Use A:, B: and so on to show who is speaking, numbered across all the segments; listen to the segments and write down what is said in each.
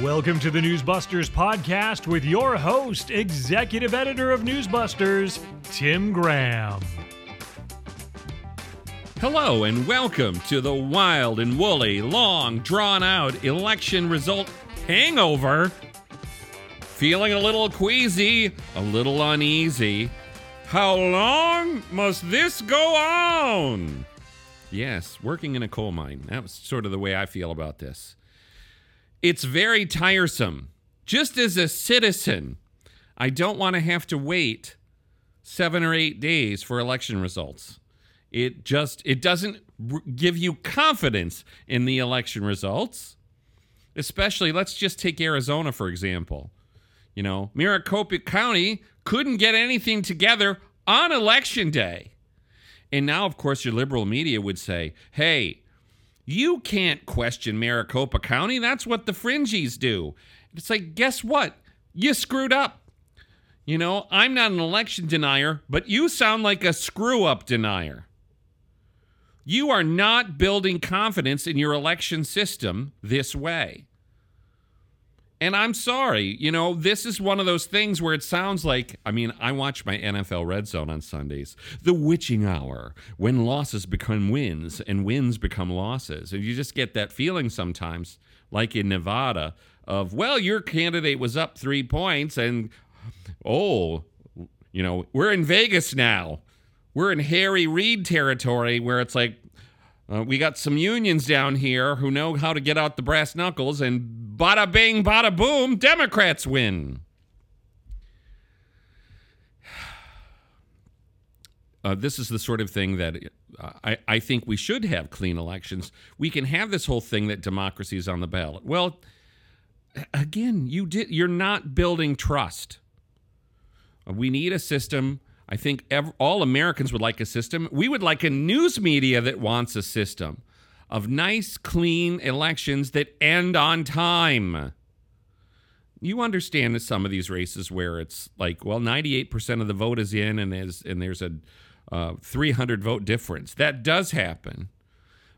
A: Welcome to the Newsbusters podcast with your host, executive editor of Newsbusters, Tim Graham.
B: Hello, and welcome to the wild and woolly, long, drawn out election result hangover. Feeling a little queasy, a little uneasy. How long must this go on? Yes, working in a coal mine. That was sort of the way I feel about this. It's very tiresome. Just as a citizen, I don't want to have to wait seven or eight days for election results. It just it doesn't give you confidence in the election results. Especially, let's just take Arizona for example. You know, Maricopa County couldn't get anything together on election day. And now, of course, your liberal media would say, hey, you can't question Maricopa County. That's what the fringies do. It's like, guess what? You screwed up. You know, I'm not an election denier, but you sound like a screw up denier. You are not building confidence in your election system this way. And I'm sorry, you know, this is one of those things where it sounds like I mean, I watch my NFL Red Zone on Sundays. The witching hour, when losses become wins and wins become losses. And you just get that feeling sometimes, like in Nevada, of, well, your candidate was up three points, and oh, you know, we're in Vegas now. We're in Harry Reid territory where it's like, uh, we got some unions down here who know how to get out the brass knuckles, and bada bing, bada boom, Democrats win. Uh, this is the sort of thing that uh, I, I think we should have clean elections. We can have this whole thing that democracy is on the ballot. Well, again, you did. You're not building trust. Uh, we need a system I think ev- all Americans would like a system. We would like a news media that wants a system of nice, clean elections that end on time. You understand that some of these races where it's like, well, 98% of the vote is in and there's, and there's a uh, 300 vote difference. That does happen.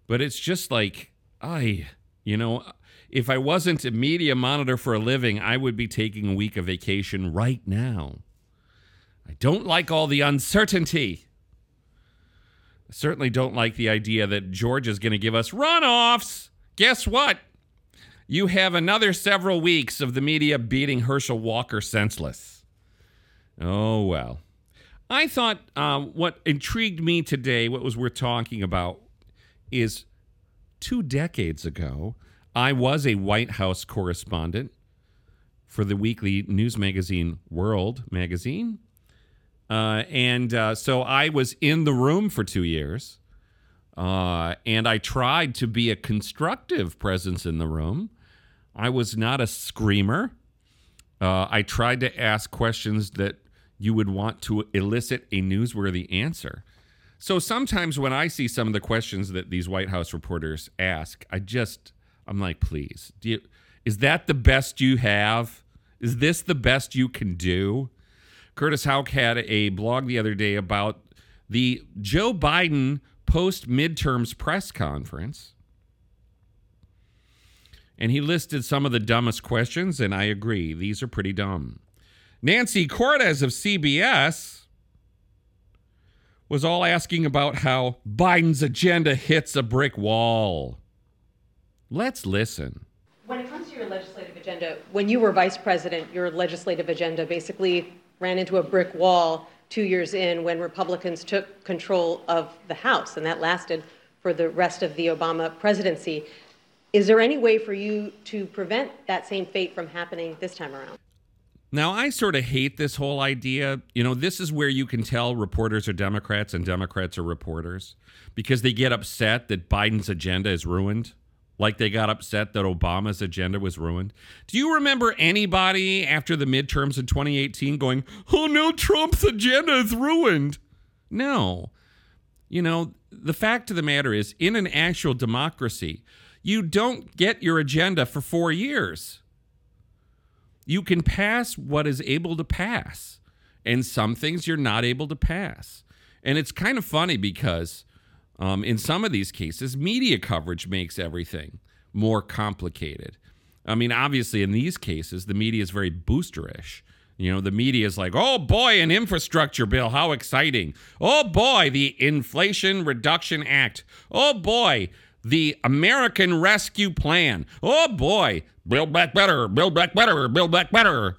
B: But it's just like, I, you know, if I wasn't a media monitor for a living, I would be taking a week of vacation right now. I don't like all the uncertainty. I certainly don't like the idea that Georgia's going to give us runoffs. Guess what? You have another several weeks of the media beating Herschel Walker senseless. Oh, well. I thought um, what intrigued me today, what was worth talking about, is two decades ago, I was a White House correspondent for the weekly news magazine World magazine. Uh, and uh, so I was in the room for two years. Uh, and I tried to be a constructive presence in the room. I was not a screamer. Uh, I tried to ask questions that you would want to elicit a newsworthy answer. So sometimes when I see some of the questions that these White House reporters ask, I just, I'm like, please, you, is that the best you have? Is this the best you can do? Curtis Houck had a blog the other day about the Joe Biden post midterms press conference. And he listed some of the dumbest questions, and I agree. These are pretty dumb. Nancy Cordes of CBS was all asking about how Biden's agenda hits a brick wall. Let's listen.
C: When it comes to your legislative agenda, when you were vice president, your legislative agenda basically ran into a brick wall two years in when Republicans took control of the House, and that lasted for the rest of the Obama presidency. Is there any way for you to prevent that same fate from happening this time around?
B: Now, I sort of hate this whole idea. You know, this is where you can tell reporters are Democrats and Democrats are reporters because they get upset that Biden's agenda is ruined like they got upset that Obama's agenda was ruined. Do you remember anybody after the midterms in 2018 going, oh no, Trump's agenda is ruined? No. You know, the fact of the matter is, in an actual democracy, you don't get your agenda for four years. You can pass what is able to pass, and some things you're not able to pass. And it's kind of funny because um, in some of these cases, media coverage makes everything more complicated. I mean, obviously, in these cases, the media is very boosterish. You know, the media is like, oh boy, an infrastructure bill. How exciting. Oh boy, the Inflation Reduction Act. Oh boy, the American Rescue Plan. Oh boy, build back better, build back better, build back better.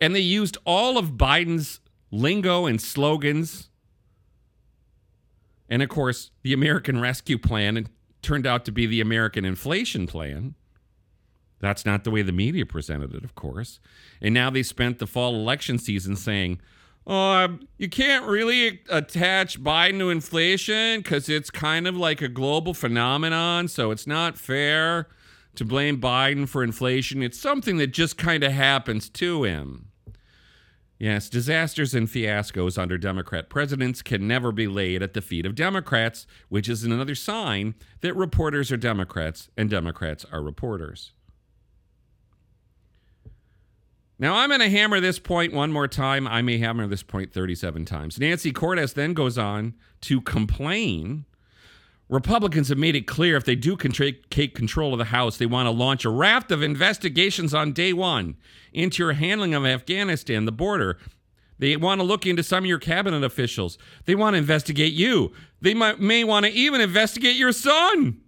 B: And they used all of Biden's lingo and slogans. And of course, the American Rescue Plan turned out to be the American Inflation Plan. That's not the way the media presented it, of course. And now they spent the fall election season saying, oh, um, you can't really attach Biden to inflation because it's kind of like a global phenomenon. So it's not fair to blame Biden for inflation. It's something that just kind of happens to him. Yes, disasters and fiascos under Democrat presidents can never be laid at the feet of Democrats, which is another sign that reporters are Democrats and Democrats are reporters. Now, I'm going to hammer this point one more time. I may hammer this point 37 times. Nancy Cordes then goes on to complain. Republicans have made it clear if they do take control of the House, they want to launch a raft of investigations on day one into your handling of Afghanistan, the border. They want to look into some of your cabinet officials. They want to investigate you. They might, may want to even investigate your son.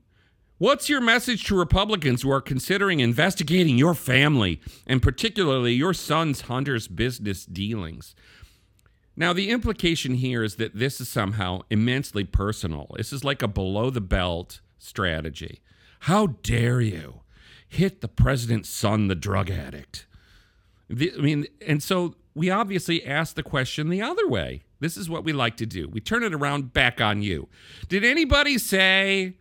B: What's your message to Republicans who are considering investigating your family and particularly your son's Hunter's business dealings? Now, the implication here is that this is somehow immensely personal. This is like a below the belt strategy. How dare you hit the president's son, the drug addict? The, I mean, and so we obviously ask the question the other way. This is what we like to do. We turn it around back on you. Did anybody say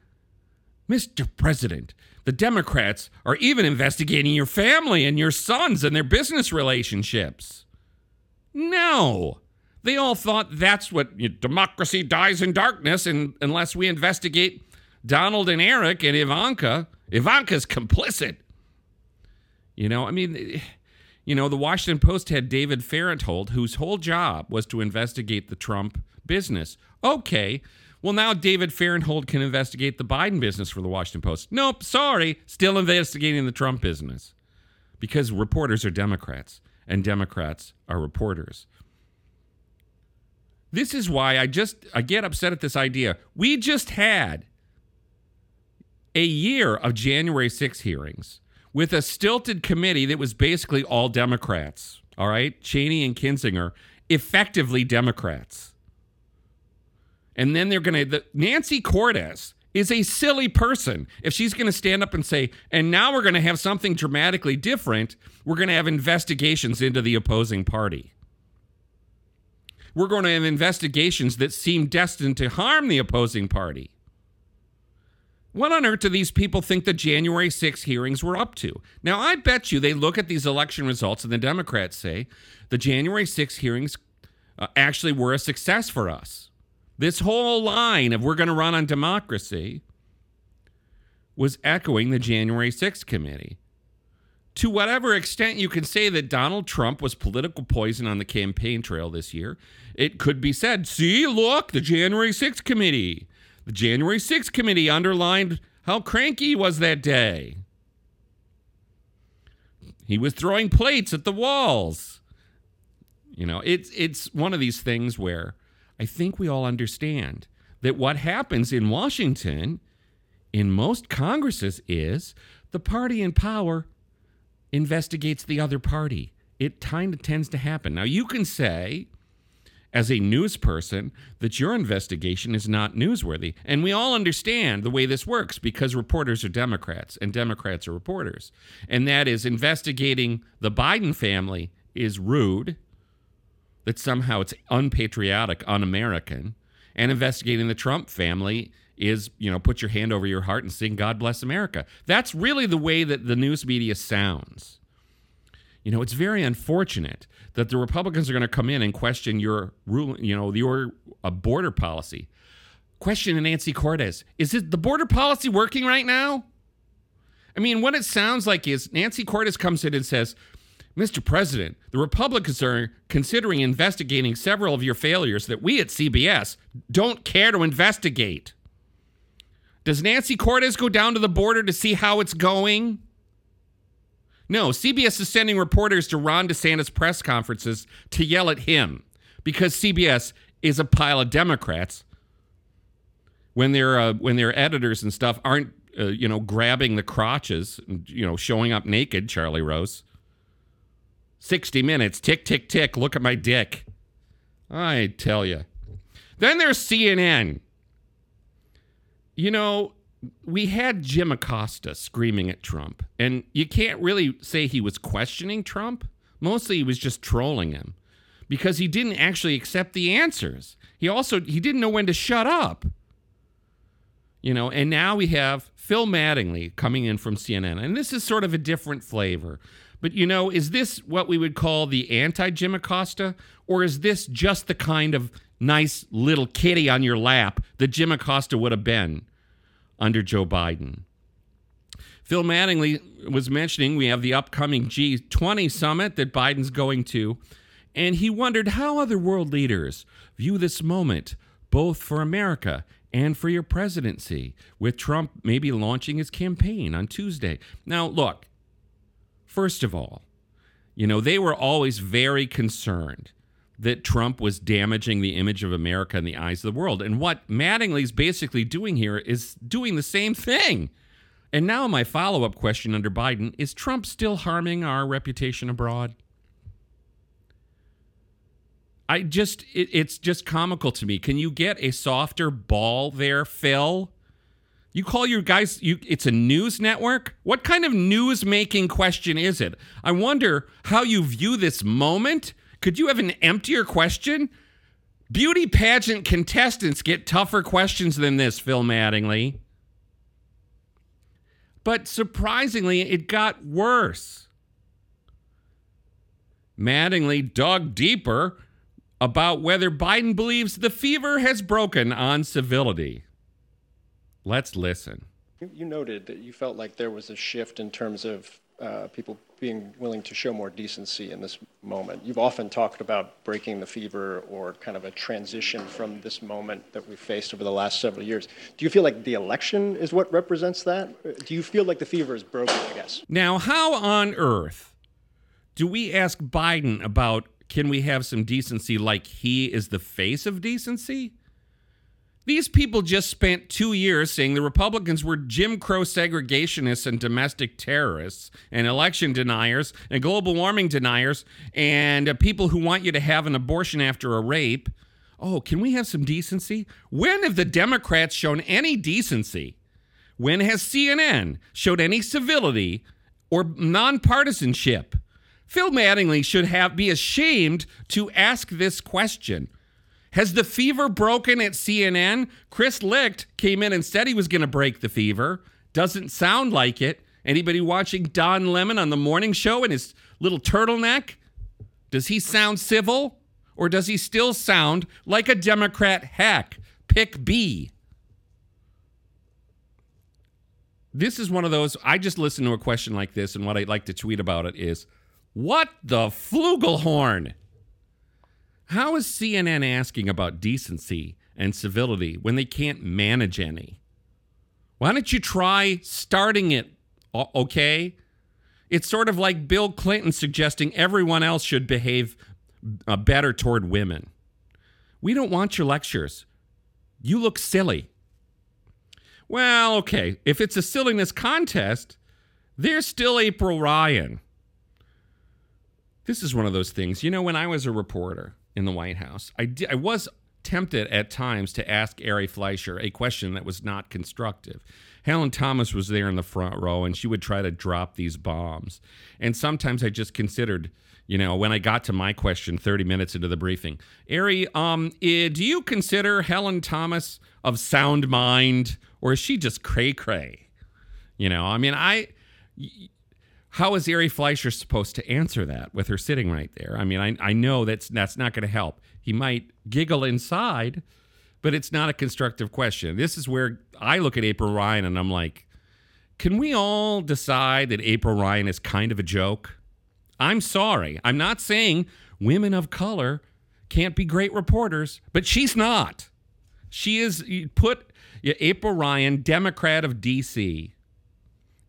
B: Mr. President, the Democrats are even investigating your family and your sons and their business relationships. No. They all thought that's what you know, democracy dies in darkness and unless we investigate Donald and Eric and Ivanka. Ivanka's complicit. You know, I mean, you know, the Washington Post had David Fahrenthold, whose whole job was to investigate the Trump business. Okay, well, now David Fahrenthold can investigate the Biden business for the Washington Post. Nope, sorry, still investigating the Trump business because reporters are Democrats and Democrats are reporters. This is why I just I get upset at this idea. We just had a year of January 6 hearings with a stilted committee that was basically all Democrats. All right, Cheney and Kinzinger, effectively Democrats. And then they're going to, Nancy Cordes is a silly person. If she's going to stand up and say, and now we're going to have something dramatically different, we're going to have investigations into the opposing party. We're going to have investigations that seem destined to harm the opposing party. What on earth do these people think the January 6 hearings were up to? Now, I bet you they look at these election results and the Democrats say the January 6 hearings uh, actually were a success for us. This whole line of we're going to run on democracy was echoing the January 6 committee. To whatever extent you can say that Donald Trump was political poison on the campaign trail this year, it could be said, see, look, the January 6th committee. The January 6th committee underlined how cranky he was that day. He was throwing plates at the walls. You know, it's it's one of these things where I think we all understand that what happens in Washington in most Congresses is the party in power investigates the other party. It kind of tends to happen. Now, you can say, as a news person, that your investigation is not newsworthy. And we all understand the way this works because reporters are Democrats and Democrats are reporters. And that is investigating the Biden family is rude that somehow it's unpatriotic, un American, and investigating the Trump family is, you know, put your hand over your heart and sing God Bless America. That's really the way that the news media sounds. You know, it's very unfortunate that the Republicans are going to come in and question your rule, you know, your uh, border policy. Question Nancy Cordes: Is it the border policy working right now? I mean, what it sounds like is Nancy Cordes comes in and says, Mr. President, the Republicans are considering investigating several of your failures that we at CBS don't care to investigate. Does Nancy Cordes go down to the border to see how it's going? No, CBS is sending reporters to Ron DeSantis press conferences to yell at him because CBS is a pile of Democrats when their uh, when their editors and stuff aren't uh, you know grabbing the crotches, and, you know, showing up naked. Charlie Rose. 60 minutes, tick, tick, tick. Look at my dick. I tell you. Then there's CNN. You know, we had Jim Acosta screaming at Trump, and you can't really say he was questioning Trump. Mostly he was just trolling him because he didn't actually accept the answers. He also he didn't know when to shut up. You know, and now we have Phil Mattingly coming in from CNN, and this is sort of a different flavor. But you know, is this what we would call the anti Jim Acosta, or is this just the kind of nice little kitty on your lap that Jim Acosta would have been under Joe Biden? Phil Mattingly was mentioning we have the upcoming G20 summit that Biden's going to, and he wondered how other world leaders view this moment, both for America and for your presidency, with Trump maybe launching his campaign on Tuesday. Now, look, First of all, you know, they were always very concerned that Trump was damaging the image of America in the eyes of the world. And what Mattingly's basically doing here is doing the same thing. And now, my follow up question under Biden is Trump still harming our reputation abroad? I just, it, it's just comical to me. Can you get a softer ball there, Phil? You call your guys you it's a news network? What kind of news making question is it? I wonder how you view this moment. Could you have an emptier question? Beauty pageant contestants get tougher questions than this, Phil Mattingly. But surprisingly, it got worse. Mattingly dug deeper about whether Biden believes the fever has broken on civility. Let's listen.
D: You noted that you felt like there was a shift in terms of uh, people being willing to show more decency in this moment. You've often talked about breaking the fever or kind of a transition from this moment that we've faced over the last several years. Do you feel like the election is what represents that? Do you feel like the fever is broken, I guess?
B: Now, how on earth do we ask Biden about can we have some decency like he is the face of decency? These people just spent two years saying the Republicans were Jim Crow segregationists and domestic terrorists and election deniers and global warming deniers and uh, people who want you to have an abortion after a rape. Oh, can we have some decency? When have the Democrats shown any decency? When has CNN showed any civility or nonpartisanship? Phil Mattingly should have be ashamed to ask this question. Has the fever broken at CNN? Chris Licht came in and said he was going to break the fever. Doesn't sound like it. Anybody watching Don Lemon on the morning show in his little turtleneck? Does he sound civil? Or does he still sound like a Democrat hack? Pick B. This is one of those. I just listen to a question like this, and what I'd like to tweet about it is what the flugelhorn? How is CNN asking about decency and civility when they can't manage any? Why don't you try starting it, okay? It's sort of like Bill Clinton suggesting everyone else should behave uh, better toward women. We don't want your lectures. You look silly. Well, okay, if it's a silliness contest, there's still April Ryan. This is one of those things. You know, when I was a reporter, in the White House. I, I was tempted at times to ask Ari Fleischer a question that was not constructive. Helen Thomas was there in the front row and she would try to drop these bombs. And sometimes I just considered, you know, when I got to my question 30 minutes into the briefing, Ari, um, do you consider Helen Thomas of sound mind or is she just cray cray? You know, I mean, I how is Ari Fleischer supposed to answer that with her sitting right there? I mean, I, I know that's that's not going to help. He might giggle inside, but it's not a constructive question. This is where I look at April Ryan and I'm like, can we all decide that April Ryan is kind of a joke? I'm sorry. I'm not saying women of color can't be great reporters, but she's not. She is put April Ryan, Democrat of DC.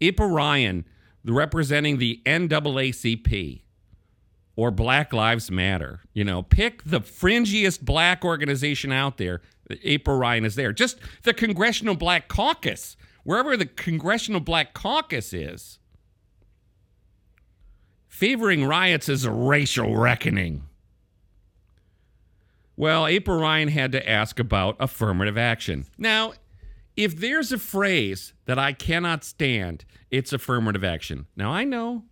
B: April Ryan representing the NAACP or Black Lives Matter. You know, pick the fringiest black organization out there. April Ryan is there. Just the Congressional Black Caucus, wherever the Congressional Black Caucus is, favoring riots as a racial reckoning. Well, April Ryan had to ask about affirmative action. Now, if there's a phrase that I cannot stand, it's affirmative action. Now, I know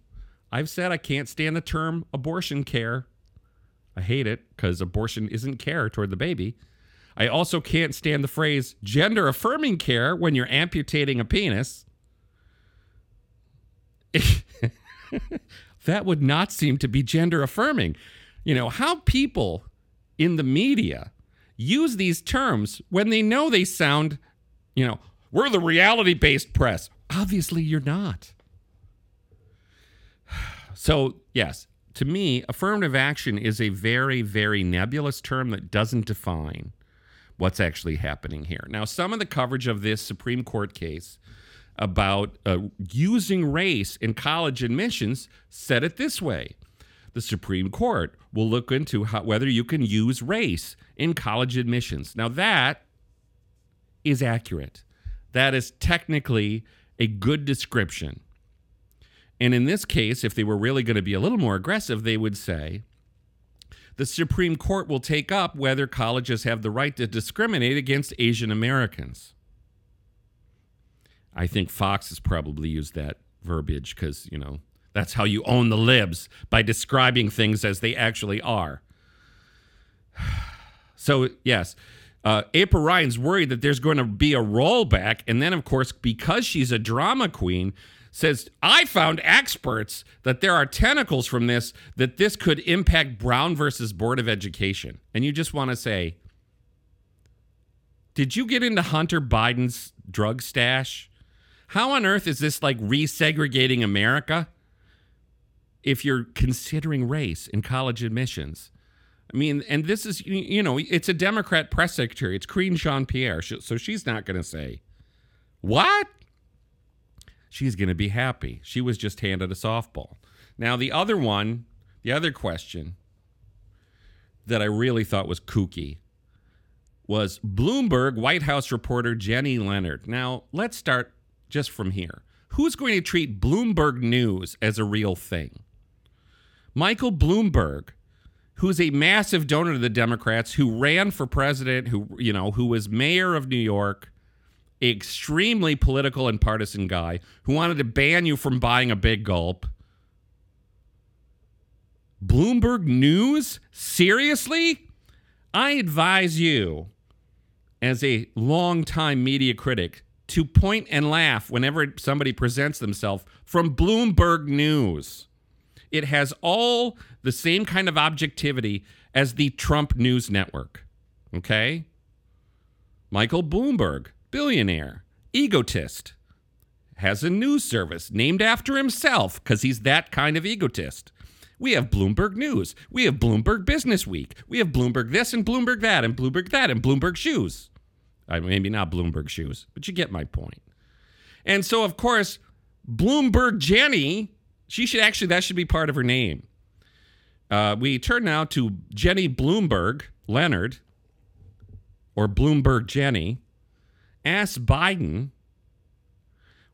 B: I've said I can't stand the term abortion care. I hate it because abortion isn't care toward the baby. I also can't stand the phrase gender affirming care when you're amputating a penis. that would not seem to be gender affirming. You know, how people in the media use these terms when they know they sound, you know, we're the reality based press. Obviously, you're not. So, yes, to me, affirmative action is a very, very nebulous term that doesn't define what's actually happening here. Now, some of the coverage of this Supreme Court case about uh, using race in college admissions said it this way the Supreme Court will look into how, whether you can use race in college admissions. Now, that is accurate. That is technically a good description and in this case, if they were really going to be a little more aggressive, they would say the Supreme Court will take up whether colleges have the right to discriminate against Asian Americans. I think Fox has probably used that verbiage because, you know, that's how you own the libs by describing things as they actually are. So, yes, uh, April Ryan's worried that there's going to be a rollback. And then, of course, because she's a drama queen, says, I found experts that there are tentacles from this, that this could impact Brown versus Board of Education. And you just want to say, did you get into Hunter Biden's drug stash? How on earth is this like resegregating America if you're considering race in college admissions? I mean, and this is, you know, it's a Democrat press secretary. It's Karine Jean Pierre. So she's not going to say, What? she's going to be happy. She was just handed a softball. Now, the other one, the other question that I really thought was kooky was Bloomberg White House reporter Jenny Leonard. Now, let's start just from here. Who's going to treat Bloomberg News as a real thing? Michael Bloomberg, who's a massive donor to the Democrats, who ran for president, who, you know, who was mayor of New York, extremely political and partisan guy who wanted to ban you from buying a big gulp. Bloomberg News? Seriously? I advise you, as a longtime media critic, to point and laugh whenever somebody presents themselves from Bloomberg News. It has all the same kind of objectivity as the Trump News Network. Okay? Michael Bloomberg billionaire, egotist, has a news service named after himself because he's that kind of egotist. We have Bloomberg News. We have Bloomberg Business Week. We have Bloomberg this and Bloomberg that and Bloomberg that and Bloomberg Shoes. I maybe not Bloomberg Shoes, but you get my point. And so, of course, Bloomberg Jenny, she should actually, that should be part of her name. Uh, we turn now to Jenny Bloomberg Leonard, or Bloomberg Jenny asked Biden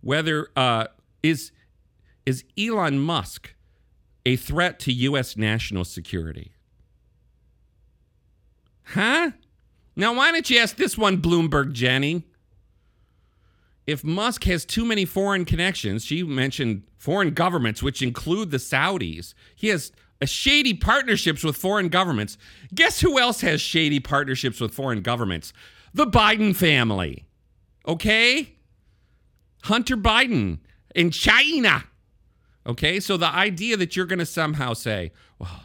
B: whether uh, is is Elon Musk a threat to U.S. national security? Huh? Now, why don't you ask this one, Bloomberg Jenny? If Musk has too many foreign connections, she mentioned foreign governments, which include the Saudis. He has shady partnerships with foreign governments. Guess who else has shady partnerships with foreign governments? The Biden family. Okay? Hunter Biden in China. Okay? So the idea that you're going to somehow say, well,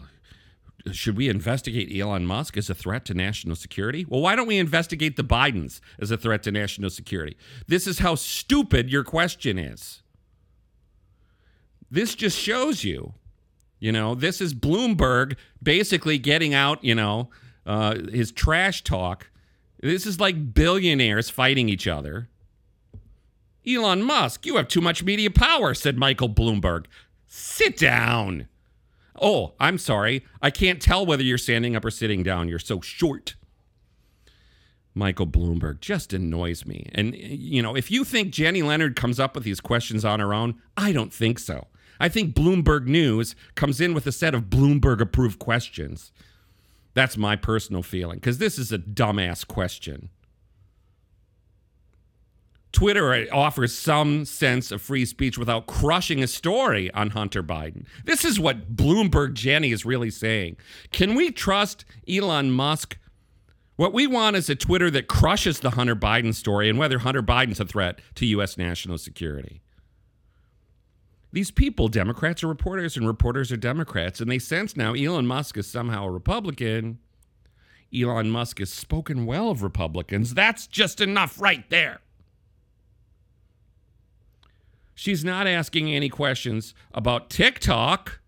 B: should we investigate Elon Musk as a threat to national security? Well, why don't we investigate the Bidens as a threat to national security? This is how stupid your question is. This just shows you, you know, this is Bloomberg basically getting out, you know, uh, his trash talk this is like billionaires fighting each other. Elon Musk, you have too much media power, said Michael Bloomberg. Sit down. Oh, I'm sorry. I can't tell whether you're standing up or sitting down. You're so short. Michael Bloomberg just annoys me. And, you know, if you think Jenny Leonard comes up with these questions on her own, I don't think so. I think Bloomberg News comes in with a set of Bloomberg approved questions. That's my personal feeling, because this is a dumbass question. Twitter uh, offers some sense of free speech without crushing a story on Hunter Biden. This is what Bloomberg Jenny is really saying. Can we trust Elon Musk? What we want is a Twitter that crushes the Hunter Biden story and whether Hunter Biden's a threat to U.S. national security. These people, Democrats are reporters and reporters are Democrats, and they sense now Elon Musk is somehow a Republican. Elon Musk has spoken well of Republicans. That's just enough right there. She's not asking any questions about TikTok.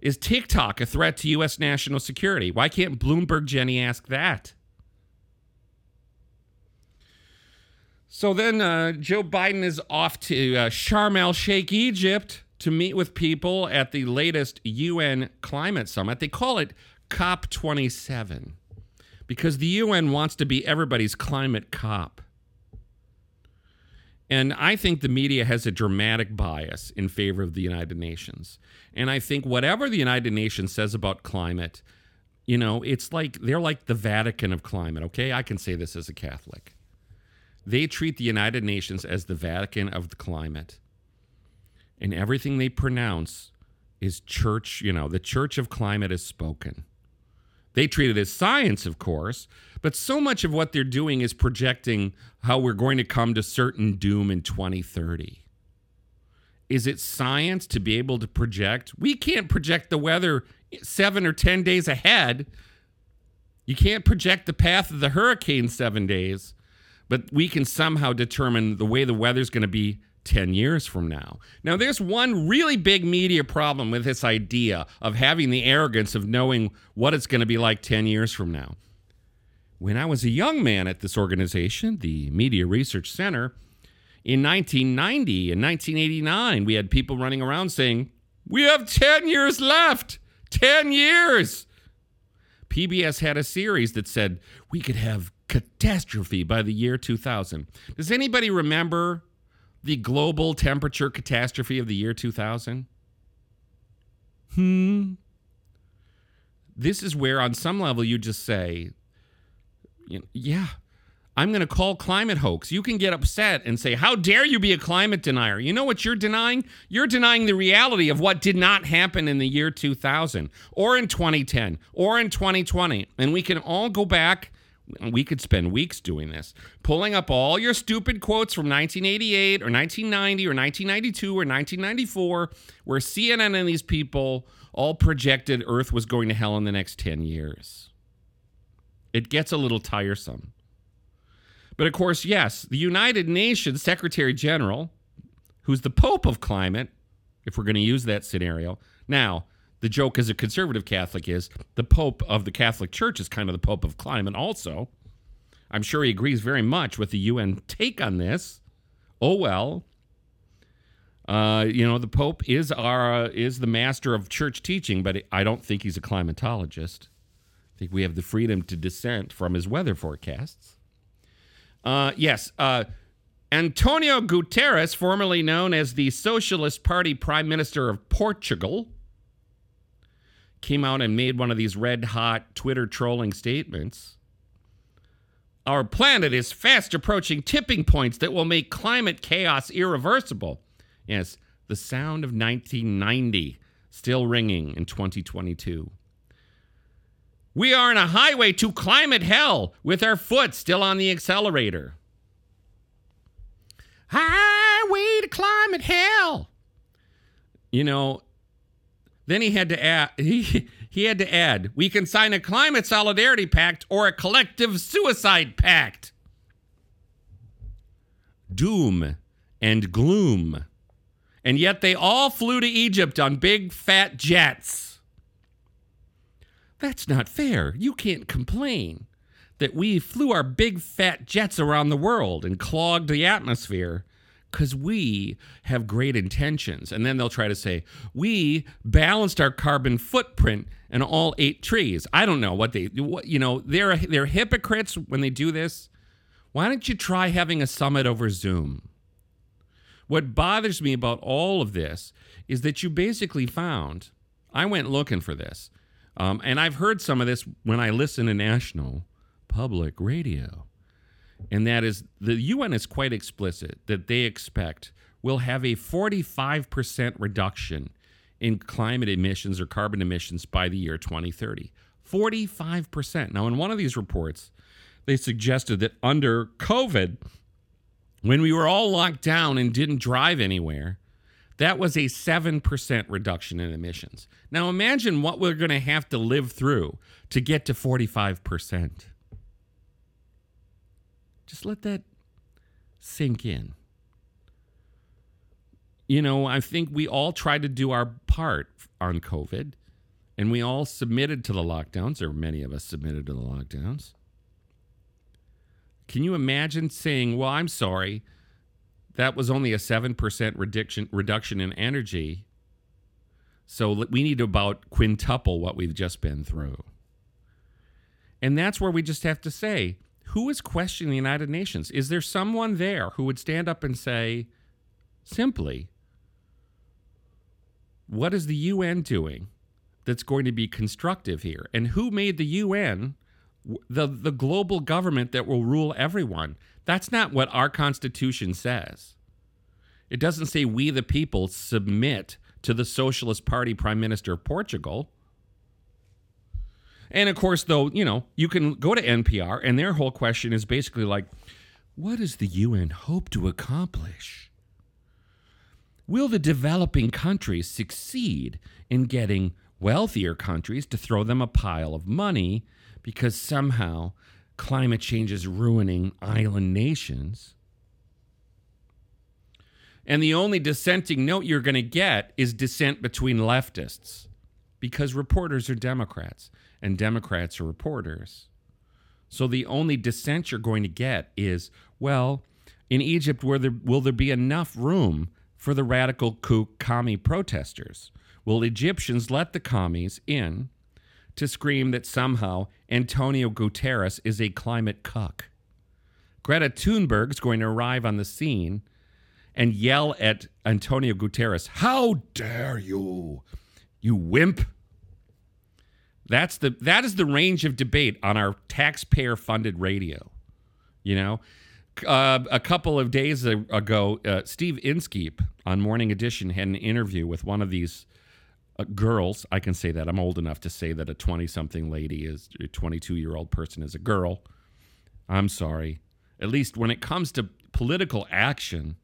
B: Is TikTok a threat to U.S. national security? Why can't Bloomberg Jenny ask that? So then uh, Joe Biden is off to uh, Sharm el Sheikh, Egypt, to meet with people at the latest UN climate summit. They call it COP27 because the UN wants to be everybody's climate cop. And I think the media has a dramatic bias in favor of the United Nations. And I think whatever the United Nations says about climate, you know, it's like they're like the Vatican of climate, okay? I can say this as a Catholic. They treat the United Nations as the Vatican of the climate. And everything they pronounce is church, you know, the church of climate is spoken. They treat it as science, of course, but so much of what they're doing is projecting how we're going to come to certain doom in 2030. Is it science to be able to project? We can't project the weather seven or 10 days ahead. You can't project the path of the hurricane seven days, but we can somehow determine the way the weather's going to be 10 years from now. Now, there's one really big media problem with this idea of having the arrogance of knowing what it's going to be like 10 years from now. When I was a young man at this organization, the Media Research Center, in 1990 and 1989, we had people running around saying, We have 10 years left! 10 years! PBS had a series that said we could have catastrophe by the year 2000. Does anybody remember the global temperature catastrophe of the year 2000? Hmm. This is where, on some level, you just say, yeah, I'm going to call climate hoax. You can get upset and say, How dare you be a climate denier? You know what you're denying? You're denying the reality of what did not happen in the year 2000 or in 2010 or in 2020. And we can all go back we could spend weeks doing this, pulling up all your stupid quotes from 1988 or 1990 or 1992 or 1994, where CNN and these people all projected Earth was going to hell in the next 10 years. It gets a little tiresome. But of course, yes, the United Nations Secretary General, who's the Pope of climate, if we're going to use that scenario. Now, the joke as a conservative Catholic is the Pope of the Catholic Church is kind of the Pope of climate, also. I'm sure he agrees very much with the UN take on this. Oh well. Uh, you know, the Pope is our uh, is the master of church teaching, but I don't think he's a climatologist. I think we have the freedom to dissent from his weather forecasts. Uh, yes, uh, Antonio Guterres, formerly known as the Socialist Party Prime Minister of Portugal, came out and made one of these red hot Twitter trolling statements. Our planet is fast approaching tipping points that will make climate chaos irreversible. Yes, the sound of 1990 still ringing in 2022. We are on a highway to climate hell with our foot still on the accelerator. Highway to climate hell. You know, then he had to add he he had to add, we can sign a climate solidarity pact or a collective suicide pact. Doom and gloom. And yet they all flew to Egypt on big fat jets. That's not fair. You can't complain. that we flew our big fat jets around the world and clogged the atmosphere because we have great intentions. And then they'll try to say, we balanced our carbon footprint and all eight trees. I don't know what they, what, you know, they're, they're hypocrites when they do this. Why don't you try having a summit over Zoom? What bothers me about all of this is that you basically found, I went looking for this, um, and I've heard some of this when I listen to national public radio. And that is the UN is quite explicit that they expect we'll have a 45% reduction in climate emissions or carbon emissions by the year 2030. 45%. Now, in one of these reports, they suggested that under COVID, when we were all locked down and didn't drive anywhere, that was a 7% reduction in emissions. Now imagine what we're going to have to live through to get to 45%. Just let that sink in. You know, I think we all tried to do our part on COVID and we all submitted to the lockdowns, or many of us submitted to the lockdowns. Can you imagine saying, well, I'm sorry, that was only a 7% reduction, reduction in energy. So we need to about quintuple what we've just been through. And that's where we just have to say, who is questioning the United Nations? Is there someone there who would stand up and say, simply, what is the UN doing that's going to be constructive here? And who made the UN the the global government that will rule everyone. That's not what our constitution says. It doesn't say we the people submit to the Socialist Party Prime Minister of Portugal. And of course, though, you know, you can go to NPR and their whole question is basically like, what does the UN hope to accomplish? Will the developing countries succeed in getting wealthier countries to throw them a pile of money because somehow climate change is ruining island nations. And the only dissenting note you're going to get is dissent between leftists because reporters are Democrats and Democrats are reporters. So the only dissent you're going to get is, well, in Egypt, where there, will there be enough room for the radical coup commie protesters? Will Egyptians let the commies in to scream that somehow Antonio Guterres is a climate cuck. Greta Thunberg's going to arrive on the scene and yell at Antonio Guterres, How dare you, you wimp! That's the that is the range of debate on our taxpayer funded radio. You know, uh, a couple of days ago, uh, Steve Inskeep on Morning Edition had an interview with one of these uh, girls, I can say that. I'm old enough to say that a 20 something lady is a 22 year old person is a girl. I'm sorry. At least when it comes to political action,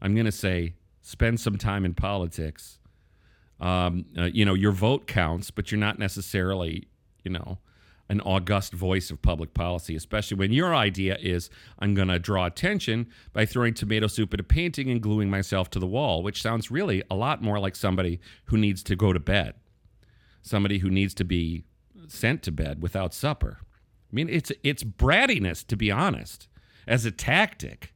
B: I'm going to say spend some time in politics. Um, uh, you know, your vote counts, but you're not necessarily, you know, an august voice of public policy, especially when your idea is I'm going to draw attention by throwing tomato soup at a painting and gluing myself to the wall, which sounds really a lot more like somebody who needs to go to bed, somebody who needs to be sent to bed without supper. I mean, it's it's brattiness, to be honest, as a tactic.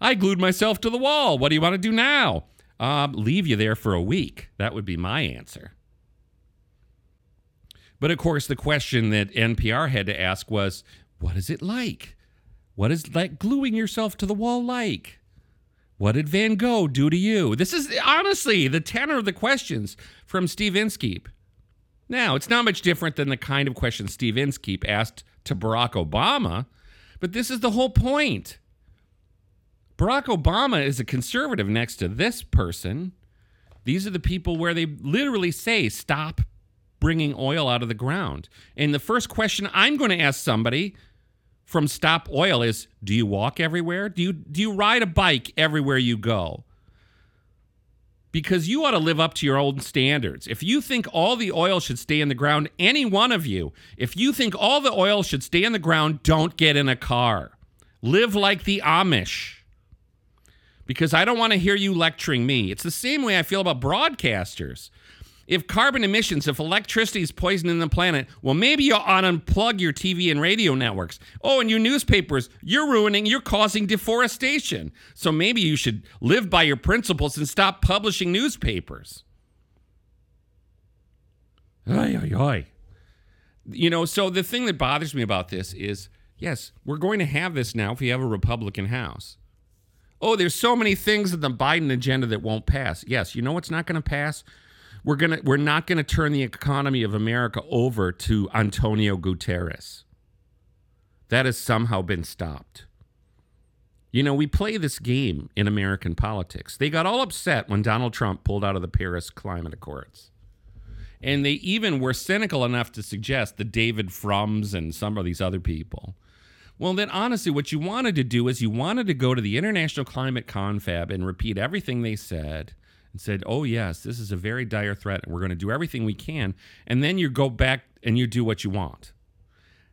B: I glued myself to the wall. What do you want to do now? Um, leave you there for a week. That would be my answer. But of course, the question that NPR had to ask was, what is it like? What is like gluing yourself to the wall like? What did Van Gogh do to you? This is honestly the tenor of the questions from Steve Inskeep. Now, it's not much different than the kind of question Steve Inskeep asked to Barack Obama, but this is the whole point. Barack Obama is a conservative next to this person. These are the people where they literally say, stop bringing oil out of the ground. And the first question I'm going to ask somebody from Stop Oil is do you walk everywhere? Do you do you ride a bike everywhere you go? Because you ought to live up to your own standards. If you think all the oil should stay in the ground, any one of you, if you think all the oil should stay in the ground, don't get in a car. Live like the Amish because I don't want to hear you lecturing me. It's the same way I feel about broadcasters. If carbon emissions, if electricity is poisoning the planet, well, maybe you ought to unplug your TV and radio networks. Oh, and your newspapers, you're ruining, you're causing deforestation. So maybe you should live by your principles and stop publishing newspapers. Ay, ay, ay. You know, so the thing that bothers me about this is yes, we're going to have this now if we have a Republican House. Oh, there's so many things in the Biden agenda that won't pass. Yes, you know what's not going to pass? We're gonna we're not gonna turn the economy of America over to Antonio Guterres. That has somehow been stopped. You know, we play this game in American politics. They got all upset when Donald Trump pulled out of the Paris Climate Accords. And they even were cynical enough to suggest that David Frums and some of these other people. Well, then honestly, what you wanted to do is you wanted to go to the International Climate Confab and repeat everything they said and said, "Oh yes, this is a very dire threat, and we're going to do everything we can." And then you go back and you do what you want.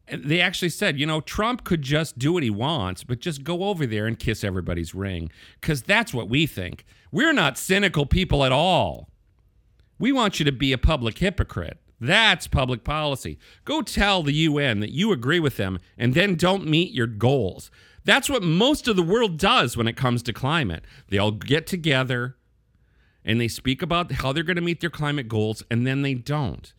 B: And they actually said, you know, Trump could just do what he wants, but just go over there and kiss everybody's ring, because that's what we think. We're not cynical people at all. We want you to be a public hypocrite. That's public policy. Go tell the UN that you agree with them and then don't meet your goals. That's what most of the world does when it comes to climate. They all get together, and they speak about how they're going to meet their climate goals and then they don't,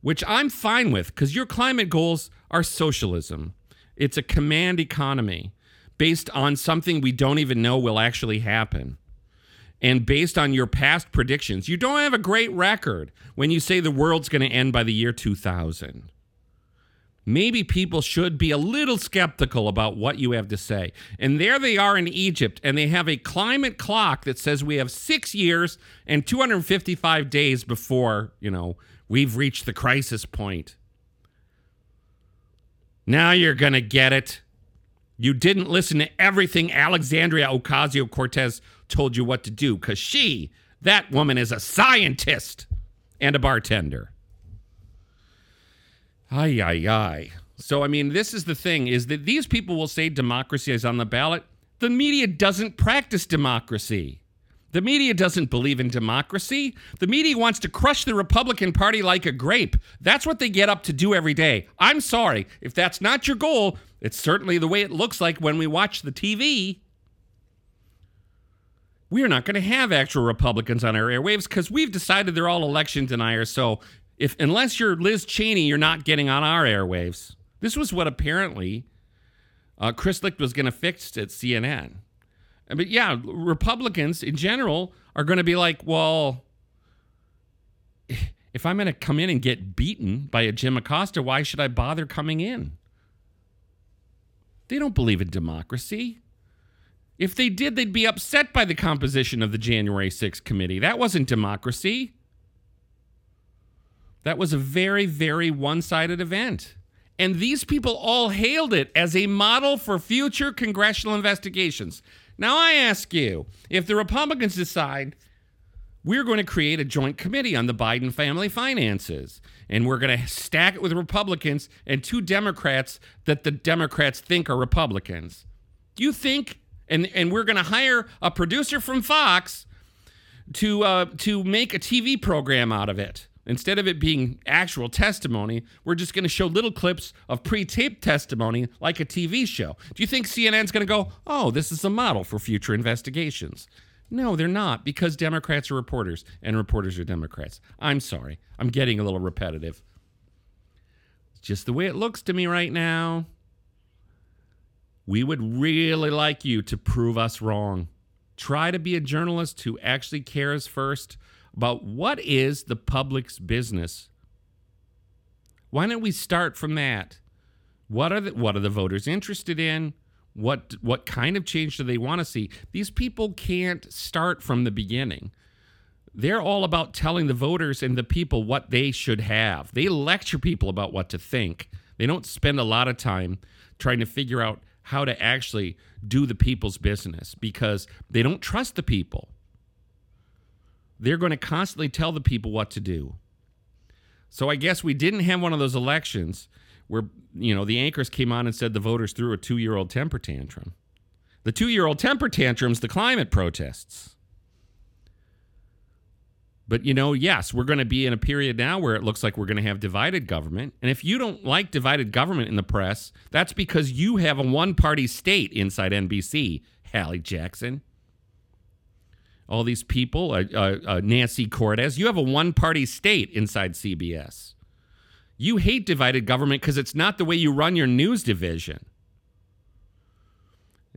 B: which I'm fine with because your climate goals are socialism. It's a command economy based on something we don't even know will actually happen. And based on your past predictions, you don't have a great record when you say the world's going to end by the year 2000 maybe people should be a little skeptical about what you have to say. And there they are in Egypt, and they have a climate clock that says we have six years and 255 days before, you know, we've reached the crisis point. Now you're going to get it. You didn't listen to everything Alexandria Ocasio Cortez told you what to do because she, that woman, is a scientist and a bartender. Ay, ay, ay. So, I mean, this is the thing is that these people will say democracy is on the ballot. The media doesn't practice democracy. The media doesn't believe in democracy. The media wants to crush the Republican Party like a grape. That's what they get up to do every day. I'm sorry. If that's not your goal, it's certainly the way it looks like when we watch the TV. We're not going to have actual Republicans on our airwaves because we've decided they're all election deniers. So if unless you're Liz Cheney, you're not getting on our airwaves. This was what apparently uh, Chris Licht was going to fix at CNN. But yeah, Republicans in general are going to be like, well, if I'm going to come in and get beaten by a Jim Acosta, why should I bother coming in? They don't believe in democracy. If they did, they'd be upset by the composition of the January 6th committee. That wasn't democracy. That was a very, very one sided event. And these people all hailed it as a model for future congressional investigations. Now, I ask you if the Republicans decide we're going to create a joint committee on the Biden family finances, and we're going to stack it with Republicans and two Democrats that the Democrats think are Republicans. Do you think, and, and we're going to hire a producer from Fox to, uh, to make a TV program out of it? Instead of it being actual testimony, we're just going to show little clips of pre taped testimony like a TV show. Do you think CNN's going to go, oh, this is a model for future investigations? No, they're not because Democrats are reporters and reporters are Democrats. I'm sorry. I'm getting a little repetitive. It's just the way it looks to me right now. We would really like you to prove us wrong. Try to be a journalist who actually cares first about what is the public's business. Why don't we start from that? What are the, what are the voters interested in? What what kind of change do they want to see? These people can't start from the beginning. They're all about telling the voters and the people what they should have. They lecture people about what to think. They don't spend a lot of time trying to figure out how to actually do the people's business because they don't trust the people they're going to constantly tell the people what to do. So I guess we didn't have one of those elections where, you know, the anchors came on and said the voters threw a two year old temper tantrum. The two year old temper tantrums, the climate protests. But you know, yes, we're going to be in a period now where it looks like we're going to have divided government. And if you don't like divided government in the press, that's because you have a one party state inside NBC, Hallie Jackson. All these people, uh, uh, uh, Nancy Cordes, you have a one party state inside CBS. You hate divided government because it's not the way you run your news division.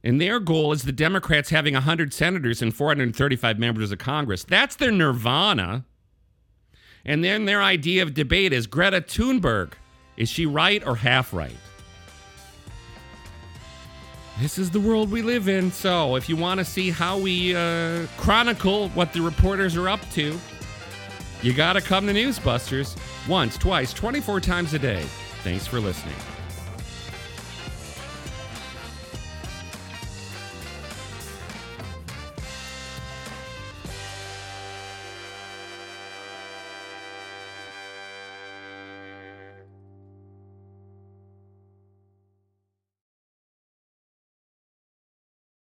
B: And their goal is the Democrats having 100 senators and 435 members of Congress. That's their nirvana. And then their idea of debate is Greta Thunberg. Is she right or half right? This is the world we live in. So if you want to see how we uh, chronicle what the reporters are up to, you got to come to Newsbusters once, twice, 24 times a day. Thanks for listening.